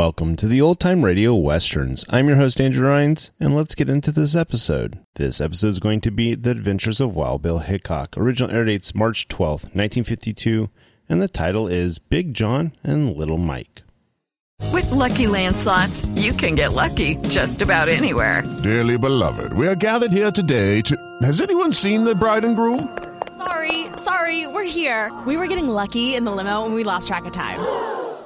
Welcome to the Old Time Radio Westerns. I'm your host, Andrew Rhynes, and let's get into this episode. This episode is going to be The Adventures of Wild Bill Hickok. Original air dates March 12, 1952, and the title is Big John and Little Mike. With Lucky Land slots, you can get lucky just about anywhere. Dearly beloved, we are gathered here today to. Has anyone seen the bride and groom? Sorry, sorry, we're here. We were getting lucky in the limo and we lost track of time.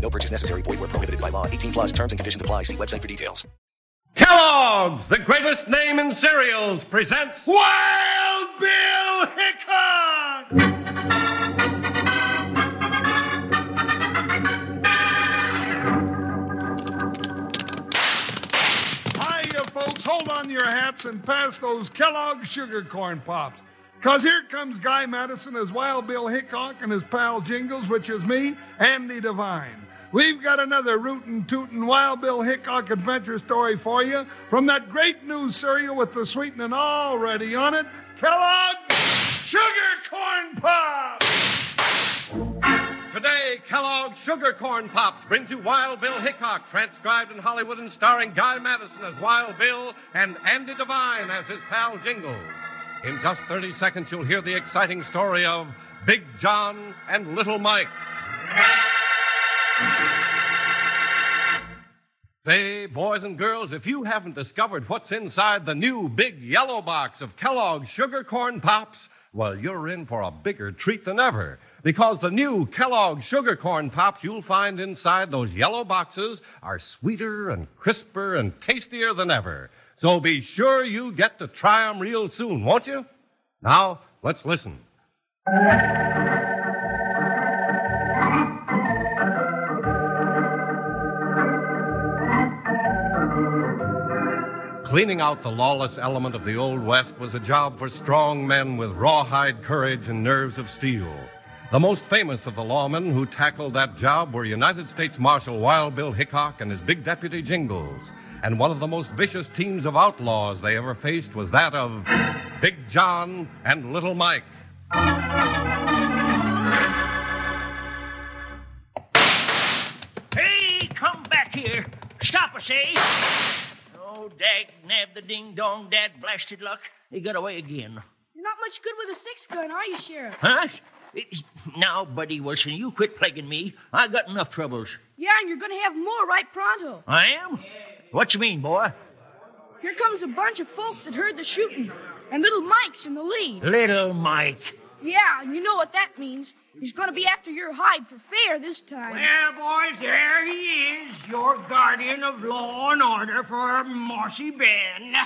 No purchase necessary. Void where prohibited by law. 18 plus terms and conditions apply. See website for details. Kellogg's, the greatest name in cereals, presents Wild Bill Hickok! Hiya, folks. Hold on your hats and pass those Kellogg sugar corn pops. Because here comes Guy Madison as Wild Bill Hickok and his pal Jingles, which is me, Andy Devine. We've got another rootin' tootin' Wild Bill Hickok adventure story for you from that great new cereal with the sweetening already on it, Kellogg's Sugar Corn Pops! Today, Kellogg's Sugar Corn Pops brings you Wild Bill Hickok, transcribed in Hollywood and starring Guy Madison as Wild Bill and Andy Devine as his pal Jingles. In just 30 seconds, you'll hear the exciting story of Big John and Little Mike. Say, boys and girls, if you haven't discovered what's inside the new big yellow box of Kellogg's Sugar Corn Pops, well, you're in for a bigger treat than ever. Because the new Kellogg's Sugar Corn Pops you'll find inside those yellow boxes are sweeter and crisper and tastier than ever. So be sure you get to try 'em real soon, won't you? Now, let's listen. Cleaning out the lawless element of the Old West was a job for strong men with rawhide courage and nerves of steel. The most famous of the lawmen who tackled that job were United States Marshal Wild Bill Hickok and his big deputy Jingles. And one of the most vicious teams of outlaws they ever faced was that of Big John and Little Mike. Hey, come back here. Stop us, eh? Oh, dag nab the ding dong, dad blasted luck. He got away again. You're not much good with a six gun, are you, Sheriff? Huh? It's- Now, Buddy Wilson, you quit plaguing me. I got enough troubles. Yeah, and you're gonna have more right pronto. I am? What you mean, boy? Here comes a bunch of folks that heard the shooting, and little Mike's in the lead. Little Mike. Yeah, and you know what that means. He's gonna be after your hide for fair this time. Well, boys, there he is, your guardian of law and order for Mossy Bend.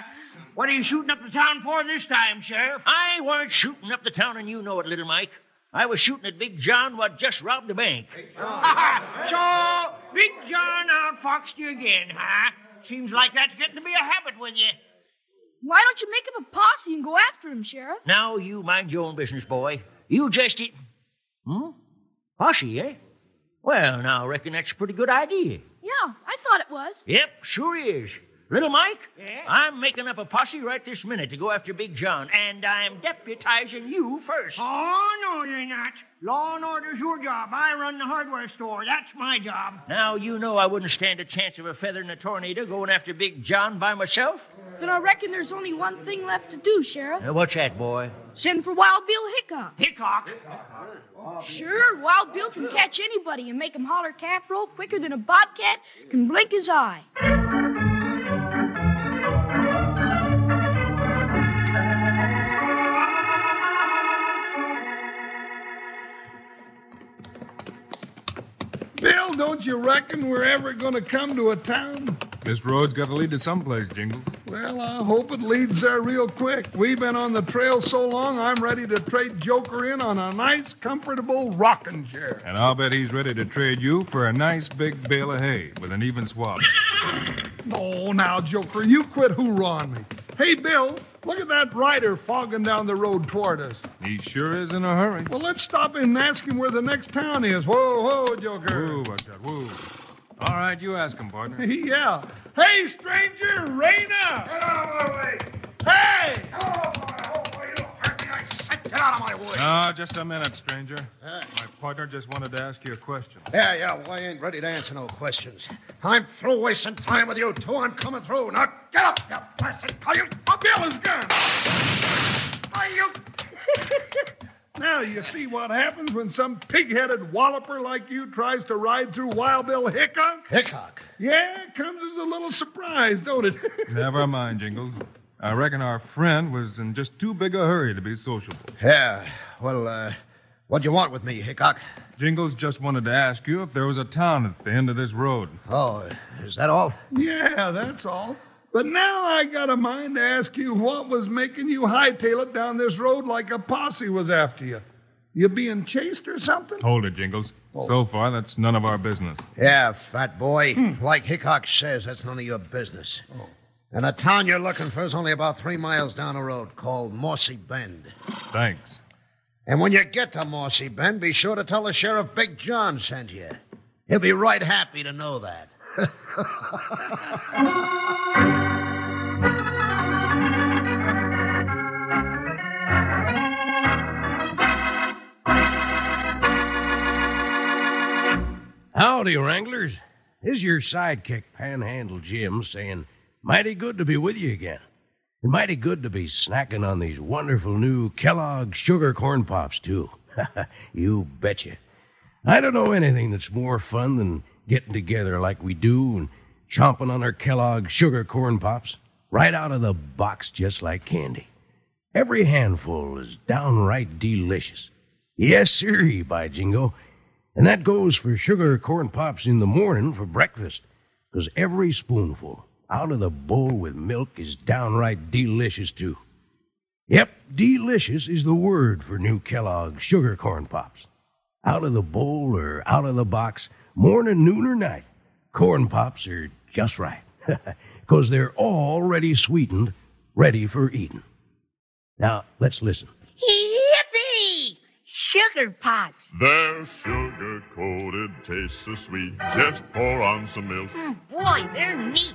what are you shooting up the town for this time, Sheriff? I weren't shooting up the town, and you know it, little Mike. I was shooting at Big John, what just robbed the bank. so, Big John outfoxed you again, huh? Seems like that's getting to be a habit with you. Why don't you make up a posse and go after him, Sheriff? Now you mind your own business, boy. You just it. Hmm? Posse, eh? Well, now, I reckon that's a pretty good idea. Yeah, I thought it was. Yep, sure is. Little Mike, Yeah? I'm making up a posse right this minute to go after Big John, and I'm deputizing you first. Oh, no, you're not. Law and order's your job. I run the hardware store. That's my job. Now, you know I wouldn't stand a chance of a feather in a tornado going after Big John by myself. Then I reckon there's only one thing left to do, Sheriff. Uh, what's that, boy? Send for Wild Bill Hickok. Hickok? Sure, Wild Bill can catch anybody and make him holler calf roll quicker than a bobcat can blink his eye. Don't you reckon we're ever going to come to a town? This road's got to lead to someplace, Jingle. Well, I hope it leads there real quick. We've been on the trail so long, I'm ready to trade Joker in on a nice, comfortable rocking chair. And I'll bet he's ready to trade you for a nice big bale of hay with an even swap. Oh, now, Joker, you quit hoorahing me. Hey, Bill, look at that rider fogging down the road toward us. He sure is in a hurry. Well, let's stop him and ask him where the next town is. Whoa, whoa, Joker. Whoa, watch out, whoa. All right, you ask him, partner. yeah. Hey, stranger, Raina! Get out of my way! Hey! Get out of my way. No, just a minute, stranger. My partner just wanted to ask you a question. Yeah, yeah, well, I ain't ready to answer no questions. I'm through wasting time with you two. I'm coming through. Now get up, you bastard. Are you? My bill gone. Are you? Now you see what happens when some pig-headed walloper like you tries to ride through Wild Bill Hickok? Hickok. Yeah, it comes as a little surprise, don't it? Never mind, Jingles. I reckon our friend was in just too big a hurry to be sociable. Yeah, well, uh, what'd you want with me, Hickok? Jingles just wanted to ask you if there was a town at the end of this road. Oh, is that all? yeah, that's all. But now I got a mind to ask you what was making you hightail it down this road like a posse was after you. You being chased or something? Hold it, Jingles. So far, that's none of our business. Yeah, fat boy. Like Hickok says, that's none of your business. And the town you're looking for is only about three miles down the road, called Mossy Bend. Thanks. And when you get to Mossy Bend, be sure to tell the sheriff Big John sent you. He'll be right happy to know that. Howdy, Wranglers. This is your sidekick, Panhandle Jim, saying, Mighty good to be with you again. And mighty good to be snacking on these wonderful new Kellogg sugar corn pops, too. you betcha. I don't know anything that's more fun than getting together like we do and chomping on our Kellogg sugar corn pops right out of the box just like candy. Every handful is downright delicious. Yes, sirree, by jingo. And that goes for sugar corn pops in the morning for breakfast, 'cause every spoonful out of the bowl with milk is downright delicious, too. Yep, delicious is the word for new Kellogg's sugar corn pops. Out of the bowl or out of the box, morning, noon, or night, corn pops are just right, 'cause they're already sweetened, ready for eating. Now, let's listen. Yippee! Sugar pops. They're sugar coated, taste so sweet. Just pour on some milk. Mm, boy, they're neat.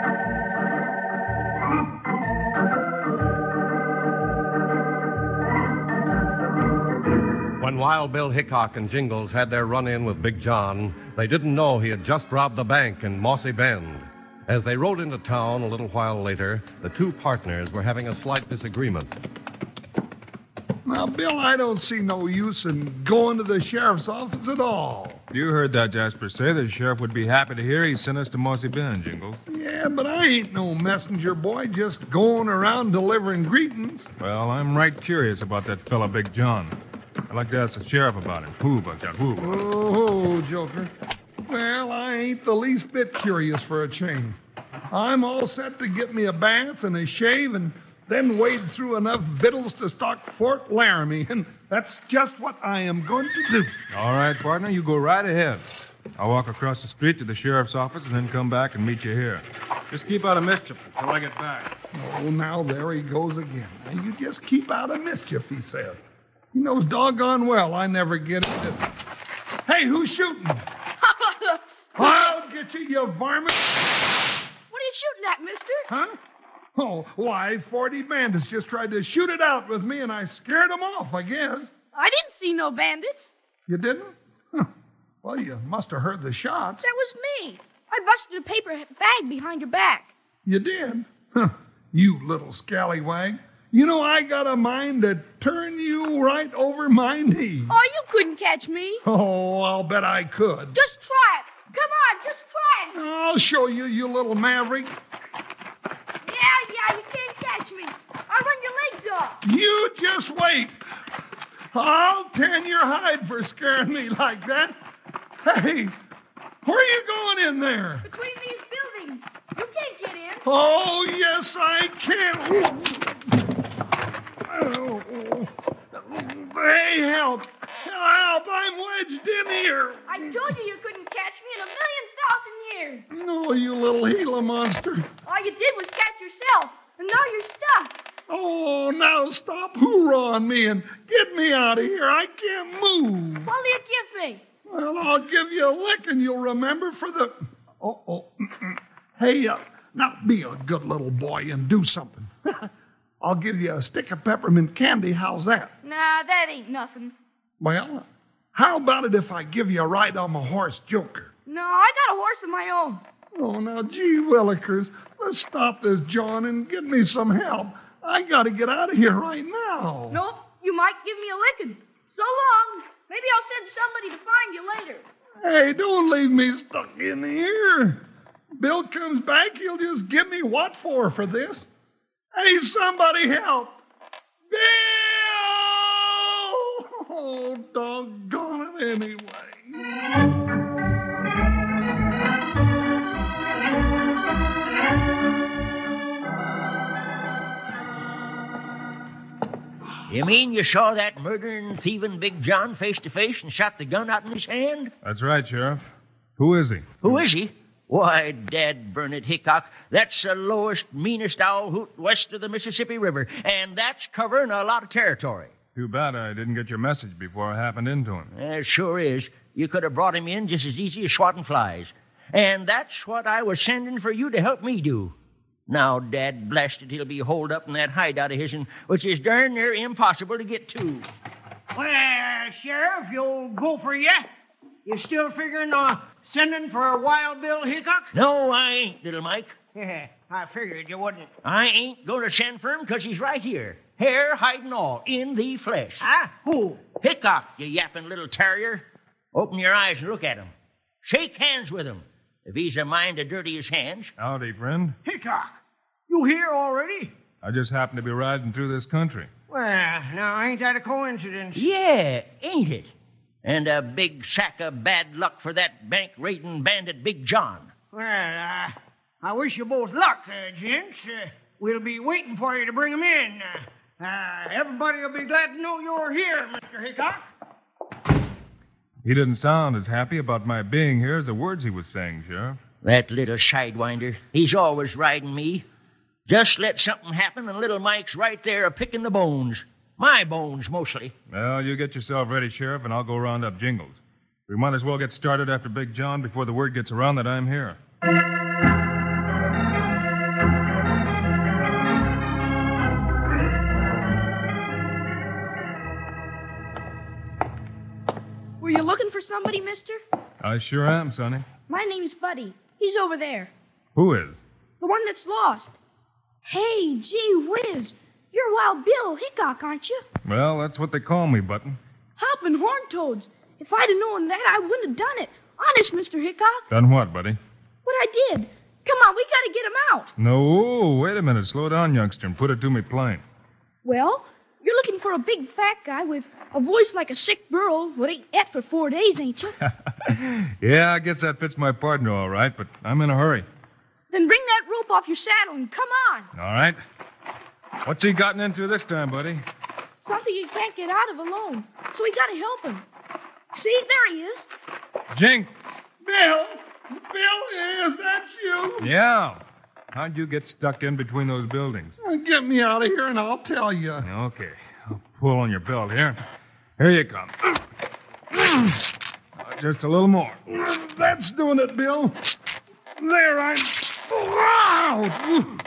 When Wild Bill Hickok and Jingles had their run in with Big John, they didn't know he had just robbed the bank in Mossy Bend. As they rode into town a little while later, the two partners were having a slight disagreement. Now, Bill, I don't see no use in going to the sheriff's office at all. You heard that Jasper say the sheriff would be happy to hear he sent us to Mossy Bend, Jingles. Yeah, but I ain't no messenger boy just going around delivering greetings. Well, I'm right curious about that fella, Big John. I'd like to ask the sheriff about him. Who about that? Uh, who? Oh, Joker. Well, I ain't the least bit curious for a change. I'm all set to get me a bath and a shave and then wade through enough victuals to stock Fort Laramie, and that's just what I am going to do. All right, partner, you go right ahead. I'll walk across the street to the sheriff's office and then come back and meet you here. Just keep out of mischief until I get back. Oh, now there he goes again. And you just keep out of mischief, he said. He knows doggone well I never get it. Hey, who's shooting? I'll get you, you varmint. What are you shooting at, mister? Huh? Oh, why, 40 bandits just tried to shoot it out with me, and I scared them off, I guess. I didn't see no bandits. You didn't? Huh. Well, you must have heard the shots. That was me. I busted a paper bag behind your back. You did? Huh. You little scallywag. You know, I got a mind to turn you right over my knee. Oh, you couldn't catch me. Oh, I'll bet I could. Just try it. Come on, just try it. I'll show you, you little maverick. Yeah, yeah, you can't catch me. I'll run your legs off. You just wait. I'll tan your hide for scaring me like that. Hey, where are you going in there? Between these buildings. You can't get in. Oh, yes, I can. Hey, help! Help! I'm wedged in here. I told you you couldn't catch me in a million thousand years. No, you little Gila monster. All you did was catch yourself, and now you're stuck. Oh, now stop hoorahing me and get me out of here. I can't move. What'll you give me? Well, I'll give you a lick and you'll remember for the. Oh, oh. Hey, uh, now be a good little boy and do something. I'll give you a stick of peppermint candy. How's that? Nah, that ain't nothing. Well, how about it if I give you a ride on my horse, Joker? No, I got a horse of my own. Oh, now, gee willikers, let's stop this, John, and get me some help. I gotta get out of here right now. Nope, you might give me a licking. So long. Maybe I'll send somebody to find you later. Hey, don't leave me stuck in here. Bill comes back, he'll just give me what for for this. Hey, somebody help! Bill! Oh, doggone it anyway. You mean you saw that murdering, thieving Big John face to face and shot the gun out in his hand? That's right, Sheriff. Who is he? Who is he? Why, Dad Bernard Hickok, that's the lowest, meanest owl hoot west of the Mississippi River, and that's covering a lot of territory. Too bad I didn't get your message before I happened into him. It sure is. You could have brought him in just as easy as swatting flies. And that's what I was sending for you to help me do. Now, Dad blasted, he'll be holed up in that hideout of his'n, which is darn near impossible to get to. Well, Sheriff, you'll go for you. You still figuring on sending for a Wild Bill Hickok? No, I ain't, little Mike. Yeah, I figured you wouldn't. I ain't going to send for him because he's right here. Hair, hide, and all, in the flesh. Huh? Who? Hickok, you yapping little terrier. Open your eyes and look at him. Shake hands with him. If he's a mind to dirty his hands. Howdy, friend. Hickok, you here already? I just happened to be riding through this country. Well, now, ain't that a coincidence? Yeah, ain't it? And a big sack of bad luck for that bank raiding bandit Big John. Well, uh, I wish you both luck, uh, gents. Uh, we'll be waiting for you to bring 'em in. Uh, uh, everybody will be glad to know you're here, Mr. Hickok. He didn't sound as happy about my being here as the words he was saying, Sheriff. That little sidewinder. He's always riding me. Just let something happen, and little Mike's right there a picking the bones. My bones, mostly. Well, you get yourself ready, Sheriff, and I'll go round up Jingles. We might as well get started after Big John before the word gets around that I'm here. Were you looking for somebody, mister? I sure am, Sonny. My name's Buddy. He's over there. Who is? The one that's lost. Hey, gee whiz. You're Wild Bill Hickok, aren't you? Well, that's what they call me, Button. Hopping horn toads. If I'd have known that, I wouldn't have done it. Honest, Mr. Hickok. Done what, buddy? What I did. Come on, we gotta get him out. No, wait a minute. Slow down, youngster, and put it to me plain. Well, you're looking for a big fat guy with a voice like a sick burro what ain't ate for four days, ain't you? Yeah, I guess that fits my partner all right, but I'm in a hurry. then bring that rope off your saddle and come on. All right? What's he gotten into this time, buddy? Something he can't get out of alone. So we gotta help him. See, there he is. Jink! Bill! Bill, is that you? Yeah. How'd you get stuck in between those buildings? Uh, Get me out of here and I'll tell you. Okay. I'll pull on your belt here. Here you come. Uh, Just a little more. That's doing it, Bill. There, I'm. Wow!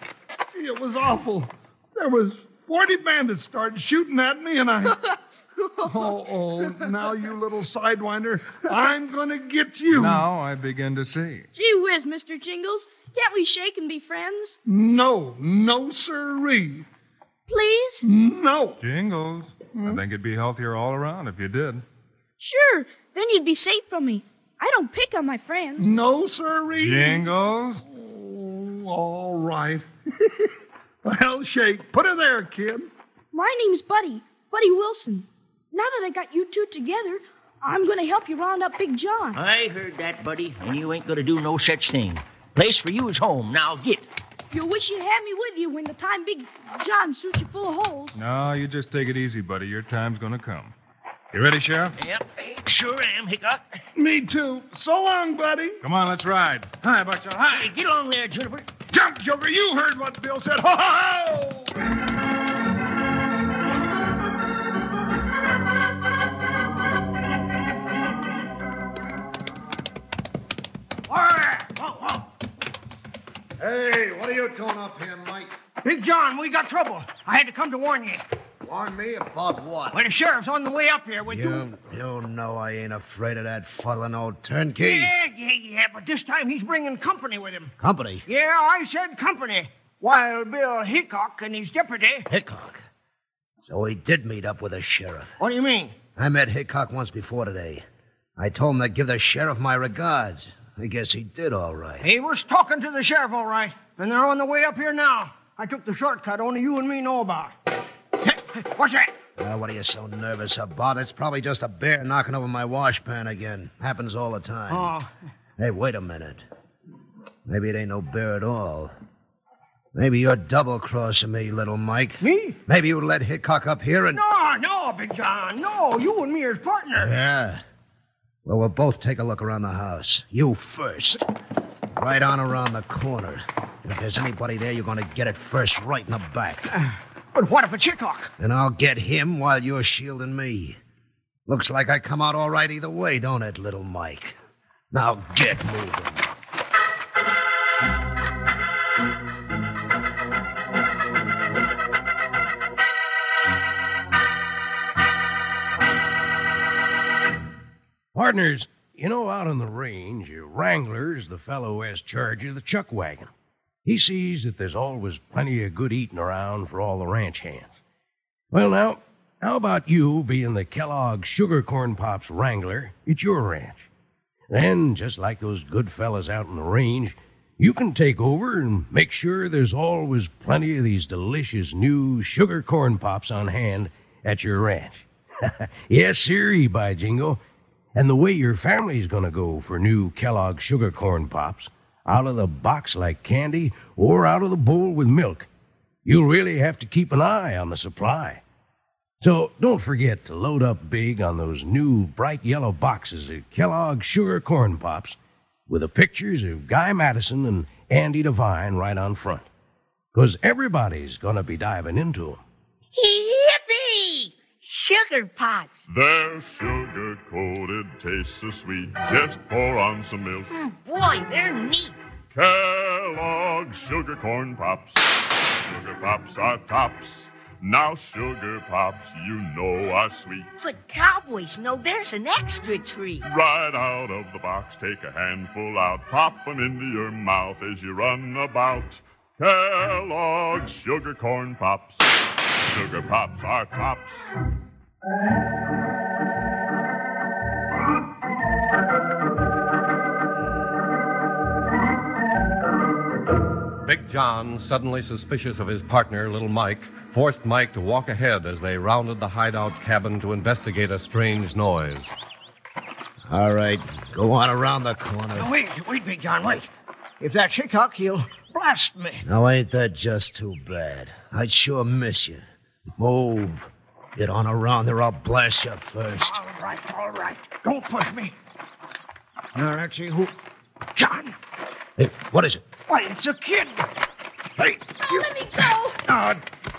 It was awful. There was 40 bandits started shooting at me, and I. Oh, oh, now you little sidewinder, I'm gonna get you. Now I begin to see. Gee whiz, Mr. Jingles. Can't we shake and be friends? No, no, sirree. Please? No. Jingles. Hmm? I think it'd be healthier all around if you did. Sure. Then you'd be safe from me. I don't pick on my friends. No, sirree. Jingles? Oh, all right. well, shake. Put her there, kid. My name's Buddy. Buddy Wilson. Now that I got you two together, I'm going to help you round up Big John. I heard that, buddy, and you ain't gonna do no such thing. Place for you is home. Now get. You'll wish you had me with you when the time Big John shoots you full of holes. No, you just take it easy, buddy. Your time's gonna come. You ready, Sheriff? Yep, sure am, Hickok. Me too. So long, buddy. Come on, let's ride. Hi, Butcher. Hi. Hey, get on there, Juniper. Jump, Joker. You heard what Bill said. Ho, ho, ho! Hey, what are you doing up here, Mike? Big John, we got trouble. I had to come to warn you. Warn me about what? When the sheriff's on the way up here with You, you know I ain't afraid of that fuddling old turnkey. Yeah, yeah, yeah, but this time he's bringing company with him. Company? Yeah, I said company. Wild Bill Hickok and his deputy. Hickok. So he did meet up with the sheriff. What do you mean? I met Hickok once before today. I told him to give the sheriff my regards. I guess he did all right. He was talking to the sheriff, all right. And they're on the way up here now. I took the shortcut only you and me know about. What's that? Well, what are you so nervous about? It's probably just a bear knocking over my washpan again. Happens all the time. Oh, Hey, wait a minute. Maybe it ain't no bear at all. Maybe you're double crossing me, little Mike. Me? Maybe you let Hickok up here and. no, no, Big John. No, you and me as partners. Yeah. Well, we'll both take a look around the house. You first. Right on around the corner. And if there's anybody there, you're going to get it first, right in the back. But what if it's Hickok? Then I'll get him while you're shielding me. Looks like I come out all right either way, don't it, little Mike? Now get moving. Partners, you know, out on the range, Wrangler's the fellow who has charge of the chuck wagon. He sees that there's always plenty of good eating around for all the ranch hands. Well, now, how about you being the Kellogg Sugar Corn Pops Wrangler at your ranch? Then, just like those good fellas out in the range, you can take over and make sure there's always plenty of these delicious new sugar corn pops on hand at your ranch. yes, sirree, by jingo. And the way your family's gonna go for new Kellogg sugar corn pops, out of the box like candy or out of the bowl with milk, you'll really have to keep an eye on the supply. So don't forget to load up big on those new bright yellow boxes of Kellogg's Sugar Corn Pops with the pictures of Guy Madison and Andy Devine right on front. Because everybody's going to be diving into 'em. Yippee! Sugar pops. They're sugar coated, taste so sweet. Just pour on some milk. Mm, boy, they're neat. Kellogg's Sugar Corn Pops. Sugar Pops are tops. Now Sugar Pops, you know are sweet. But cowboys know there's an extra treat. Right out of the box, take a handful out, pop 'em into your mouth as you run about. Kellogg's Sugar Corn Pops. Sugar Pops are tops. Big John, suddenly suspicious of his partner, Little Mike, forced Mike to walk ahead as they rounded the hideout cabin to investigate a strange noise. All right, go on around the corner. Now, wait, wait, Big John, wait. If that's Hickok, he'll blast me. Now, ain't that just too bad? I'd sure miss you. Move. Get on around there, I'll blast you first. All right, all right. Don't push me. Now, let's who. John! Hey, what is it? Why, it's a kid. Hey, Oh, let me go. uh,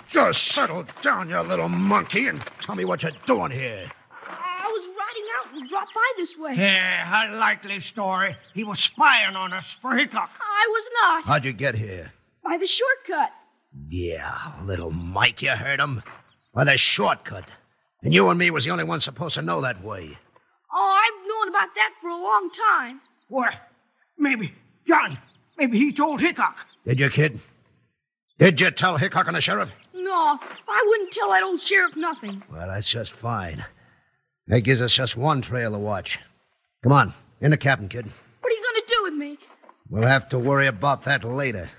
just settle down, you little monkey, and tell me what you're doing here. I was riding out and dropped by this way. Yeah, a likely story. He was spying on us for Hickok. I was not. How'd you get here? By the shortcut. Yeah, little Mike, you heard him? By the shortcut. And you and me was the only ones supposed to know that way. Oh, I've known about that for a long time. What? Maybe, John, maybe he told Hickok. Did you, kid? Did you tell Hickok and the sheriff? No, I wouldn't tell that old sheriff nothing. Well, that's just fine. That gives us just one trail to watch. Come on, in the cabin, kid. What are you going to do with me? We'll have to worry about that later.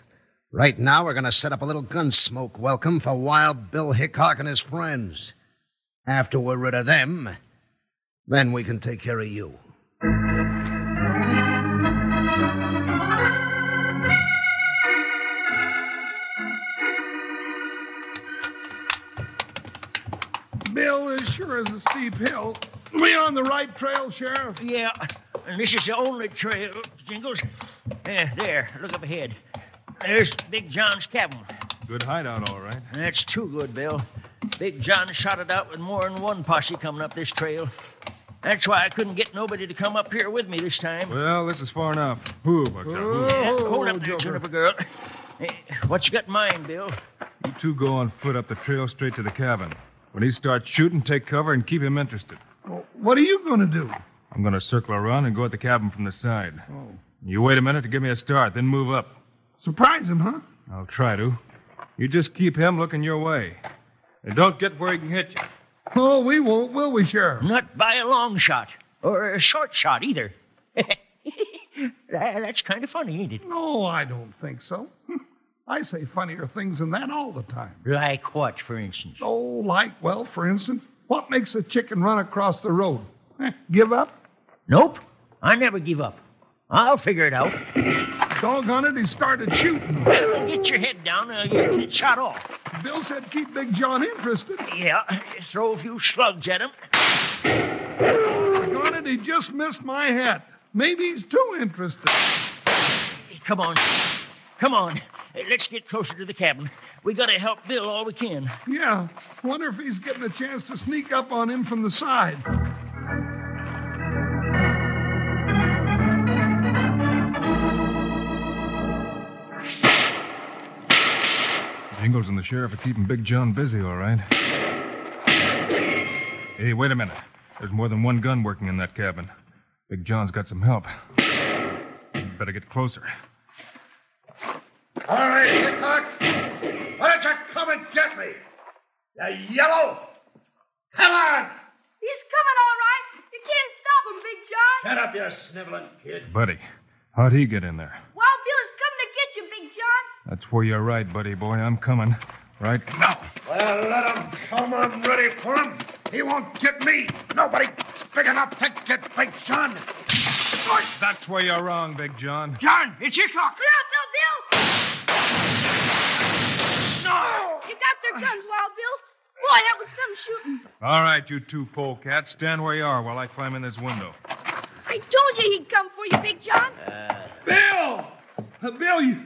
Right now, we're going to set up a little gun smoke welcome for Wild Bill Hickok and his friends. After we're rid of them, then we can take care of you. Bill, as sure as a steep hill. We on the right trail, Sheriff? Yeah, and this is the only trail, Jingles. Yeah, there, look up ahead. There's Big John's cabin. Good hideout, all right. That's too good, Bill. Big John shot it out with more than one posse coming up this trail. That's why I couldn't get nobody to come up here with me this time. Well, this is far enough. Who, Buckshot? Yeah, hold up there, Juniper girl. Eh, What you got in mind, Bill? You two go on foot up the trail straight to the cabin. When he starts shooting, take cover and keep him interested. What are you going to do? I'm going to circle around and go at the cabin from the side. You wait a minute to give me a start, then move up. Surprise him, huh? I'll try to. You just keep him looking your way. And don't get where he can hit you. Oh, we won't, will we, Sheriff? Not by a long shot, or a short shot either. That's kind of funny, ain't it? No, I don't think so. I say funnier things than that all the time. Like what, for instance? Oh, like, well, for instance, what makes a chicken run across the road? Eh, give up? Nope. I never give up. I'll figure it out. Doggone it, he started shooting. Get your head down, uh, you'll get shot off. Bill said keep Big John interested. Yeah, throw a few slugs at him. Doggone it, he just missed my hat. Maybe he's too interested. Come on. Come on. Let's get closer to the cabin. We gotta help Bill all we can. Yeah, wonder if he's getting a chance to sneak up on him from the side. Jingles and the sheriff are keeping Big John busy, all right. Hey, wait a minute. There's more than one gun working in that cabin. Big John's got some help. You'd better get closer. All right, Hickok. Why don't you come and get me? You yellow! Come on! He's coming all right. You can't stop him, Big John. Shut up, you sniveling kid. Buddy, how'd he get in there? Wild Bill is coming to get you, Big John. That's where you're right, buddy boy. I'm coming. Right now. Well, let him come. I'm ready for him. He won't get me. Nobody's big enough to get Big John. That's where you're wrong, Big John. John, it's Hickok. Bill, Bill, Bill. No! You got their guns, Wild Bill. Boy, that was some shooting. All right, you two polecats, stand where you are while I climb in this window. I told you he'd come for you, Big John. Bill! Uh, Bill, you,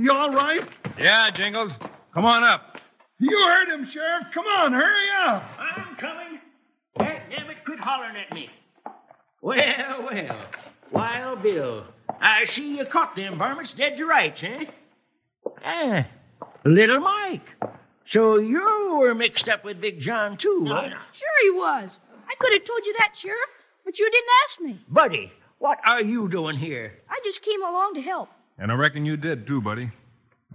you all right? Yeah, Jingles. Come on up. You heard him, Sheriff. Come on, hurry up. I'm coming. Dad, damn it, quit hollering at me. Well, well. Wild Bill. I see you caught them varmints dead to rights, eh? Ah, little Mike. So you were mixed up with Big John, too, huh? Sure he was. I could have told you that, Sheriff, but you didn't ask me. Buddy, what are you doing here? I just came along to help. And I reckon you did, too, buddy.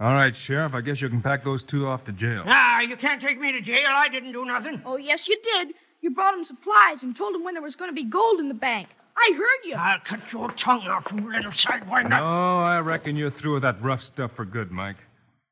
All right, Sheriff, I guess you can pack those two off to jail. Ah, you can't take me to jail. I didn't do nothing. Oh, yes, you did. You brought him supplies and told him when there was going to be gold in the bank. I heard you. I'll cut your tongue out, you little sidewinder. No, I reckon you're through with that rough stuff for good, Mike.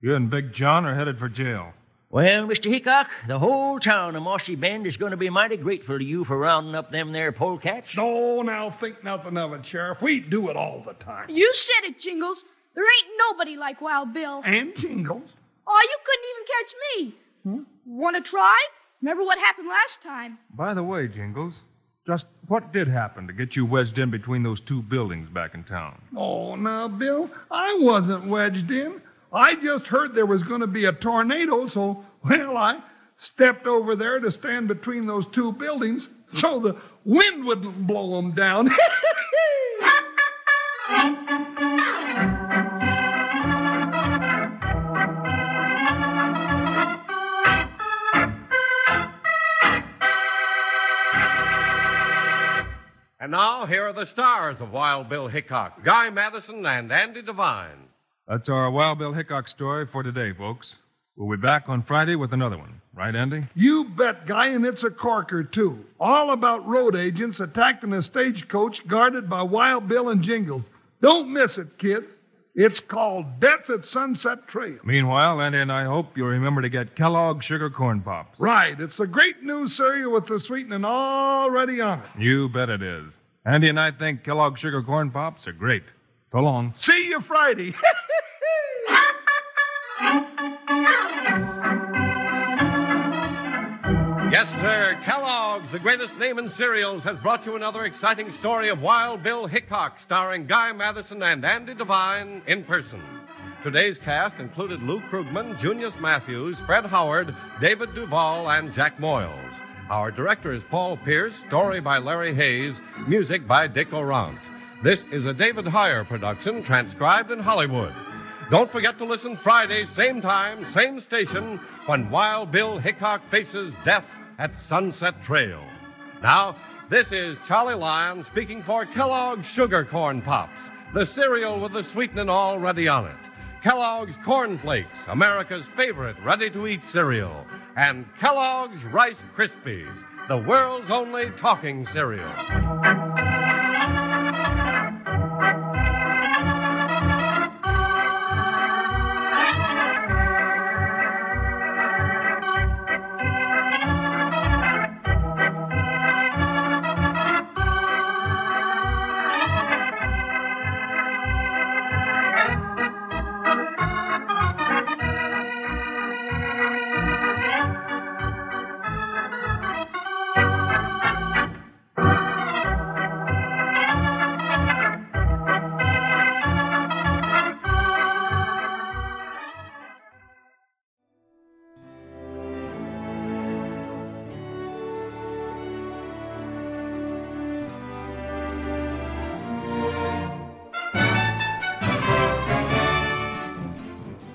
You and Big John are headed for jail. Well, Mr. Hickok, the whole town of Mossy Bend is going to be mighty grateful to you for rounding up them there polecats. No, now think nothing of it, Sheriff. We do it all the time. You said it, Jingles. There ain't nobody like Wild Bill. And Jingles. Oh, you couldn't even catch me. Hmm? Want to try? Remember what happened last time? By the way, Jingles, just what did happen to get you wedged in between those two buildings back in town? Oh, now, Bill, I wasn't wedged in. I just heard there was going to be a tornado, so, well, I stepped over there to stand between those two buildings so the wind wouldn't blow them down. And now, here are the stars of Wild Bill Hickok Guy Madison and Andy Devine. That's our Wild Bill Hickok story for today, folks. We'll be back on Friday with another one. Right, Andy? You bet, Guy, and it's a corker, too. All about road agents attacking a stagecoach guarded by Wild Bill and Jingles. Don't miss it, kids. It's called Death at Sunset Trail. Meanwhile, Andy and I hope you'll remember to get Kellogg's Sugar Corn Pops. Right. It's a great new cereal with the sweetening already on it. You bet it is. Andy and I think Kellogg's Sugar Corn Pops are great. So long. See you Friday. Yes, sir. Kellogg's, the greatest name in cereals, has brought you another exciting story of Wild Bill Hickok, starring Guy Madison and Andy Devine in person. Today's cast included Lou Krugman, Junius Matthews, Fred Howard, David Duval, and Jack Moyles. Our director is Paul Pierce, story by Larry Hayes, music by Dick Aurandt. This is a David Heyer production, transcribed in Hollywood. Don't forget to listen Friday, same time, same station, when Wild Bill Hickok faces death at Sunset Trail. Now, this is Charlie Lyon speaking for Kellogg's Sugar Corn Pops, the cereal with the sweetening already on it. Kellogg's Corn Flakes, America's favorite ready to eat cereal. And Kellogg's Rice Krispies, the world's only talking cereal.